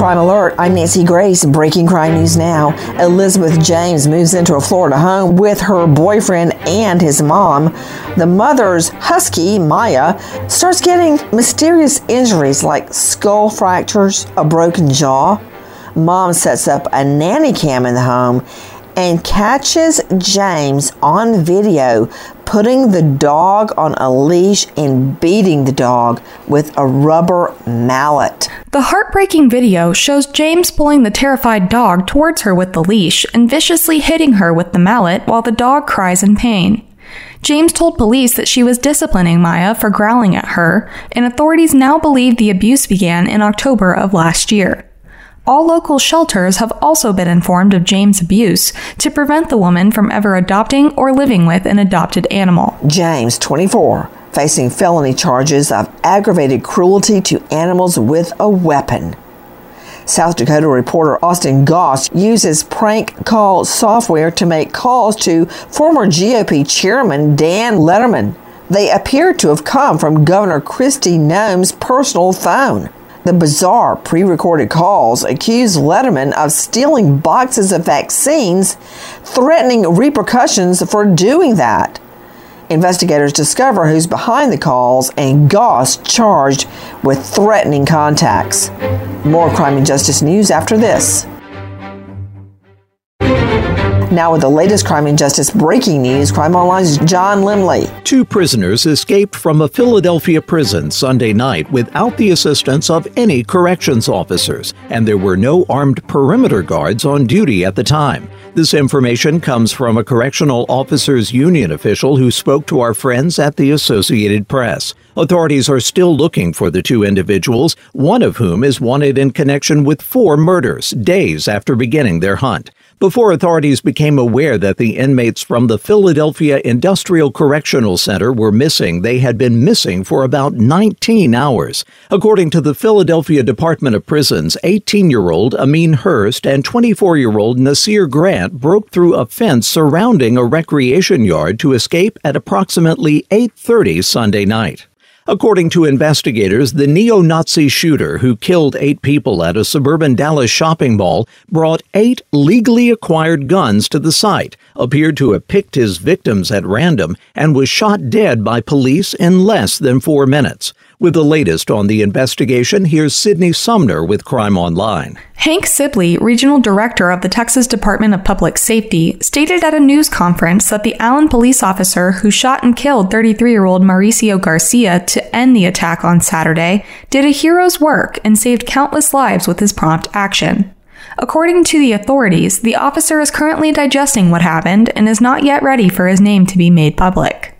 Crime Alert, I'm Nancy Grace. Breaking crime news now. Elizabeth James moves into a Florida home with her boyfriend and his mom. The mother's husky, Maya, starts getting mysterious injuries like skull fractures, a broken jaw. Mom sets up a nanny cam in the home and catches James on video putting the dog on a leash and beating the dog with a rubber mallet. The heartbreaking video shows James pulling the terrified dog towards her with the leash and viciously hitting her with the mallet while the dog cries in pain. James told police that she was disciplining Maya for growling at her, and authorities now believe the abuse began in October of last year. All local shelters have also been informed of James' abuse to prevent the woman from ever adopting or living with an adopted animal. James, 24, facing felony charges of aggravated cruelty to animals with a weapon. South Dakota reporter Austin Goss uses prank call software to make calls to former GOP chairman Dan Lederman. They appear to have come from Governor Kristi Noem's personal phone. The bizarre pre recorded calls accuse Lederman of stealing boxes of vaccines, threatening repercussions for doing that. Investigators discover who's behind the calls and Goss charged with threatening contacts. More crime and justice news after this. Now, with the latest crime and justice breaking news, Crime Online's John Limley. Two prisoners escaped from a Philadelphia prison Sunday night without the assistance of any corrections officers, and there were no armed perimeter guards on duty at the time. This information comes from a correctional officers union official who spoke to our friends at the Associated Press. Authorities are still looking for the two individuals, one of whom is wanted in connection with four murders days after beginning their hunt. Before authorities became aware that the inmates from the Philadelphia Industrial Correctional Center were missing, they had been missing for about 19 hours. According to the Philadelphia Department of Prisons, 18 year old Ameen Hurst and 24 year old Nasir Grant broke through a fence surrounding a recreation yard to escape at approximately 8.30 Sunday night. According to investigators, the neo Nazi shooter who killed eight people at a suburban Dallas shopping mall brought eight legally acquired guns to the site, appeared to have picked his victims at random, and was shot dead by police in less than four minutes. With the latest on the investigation, here's Sydney Sumner with Crime Online. Hank Sibley, regional director of the Texas Department of Public Safety, stated at a news conference that the Allen police officer who shot and killed 33 year old Mauricio Garcia to end the attack on Saturday did a hero's work and saved countless lives with his prompt action. According to the authorities, the officer is currently digesting what happened and is not yet ready for his name to be made public.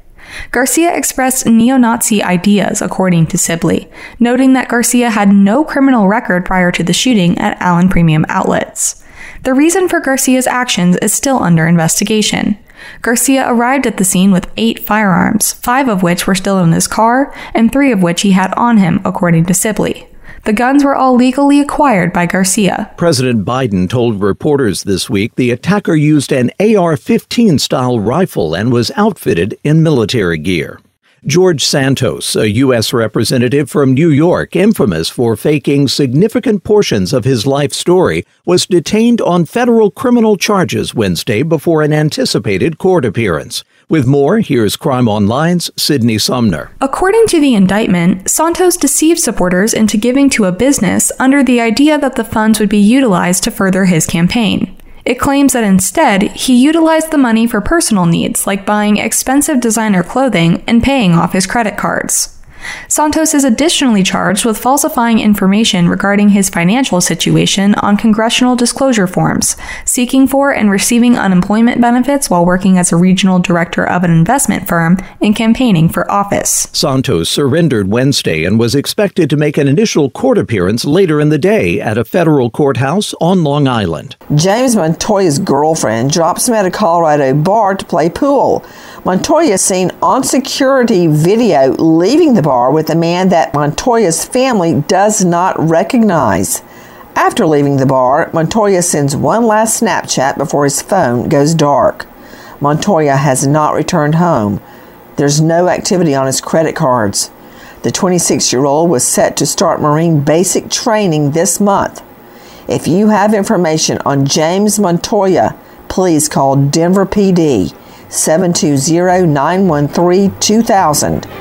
Garcia expressed neo Nazi ideas, according to Sibley, noting that Garcia had no criminal record prior to the shooting at Allen Premium Outlets. The reason for Garcia's actions is still under investigation. Garcia arrived at the scene with eight firearms, five of which were still in his car, and three of which he had on him, according to Sibley. The guns were all legally acquired by Garcia. President Biden told reporters this week the attacker used an AR 15 style rifle and was outfitted in military gear. George Santos, a U.S. representative from New York, infamous for faking significant portions of his life story, was detained on federal criminal charges Wednesday before an anticipated court appearance. With more, here's Crime Online's Sydney Sumner. According to the indictment, Santos deceived supporters into giving to a business under the idea that the funds would be utilized to further his campaign. It claims that instead, he utilized the money for personal needs like buying expensive designer clothing and paying off his credit cards. Santos is additionally charged with falsifying information regarding his financial situation on congressional disclosure forms, seeking for and receiving unemployment benefits while working as a regional director of an investment firm and campaigning for office. Santos surrendered Wednesday and was expected to make an initial court appearance later in the day at a federal courthouse on Long Island. James Montoya's girlfriend drops him at a Colorado bar to play pool. Montoya is seen on security video leaving the bar with a man that Montoya's family does not recognize. After leaving the bar, Montoya sends one last Snapchat before his phone goes dark. Montoya has not returned home. There's no activity on his credit cards. The 26 year old was set to start Marine basic training this month. If you have information on James Montoya, please call Denver PD 720 913 2000.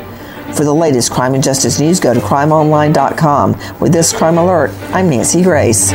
For the latest crime and justice news, go to crimeonline.com. With this crime alert, I'm Nancy Grace.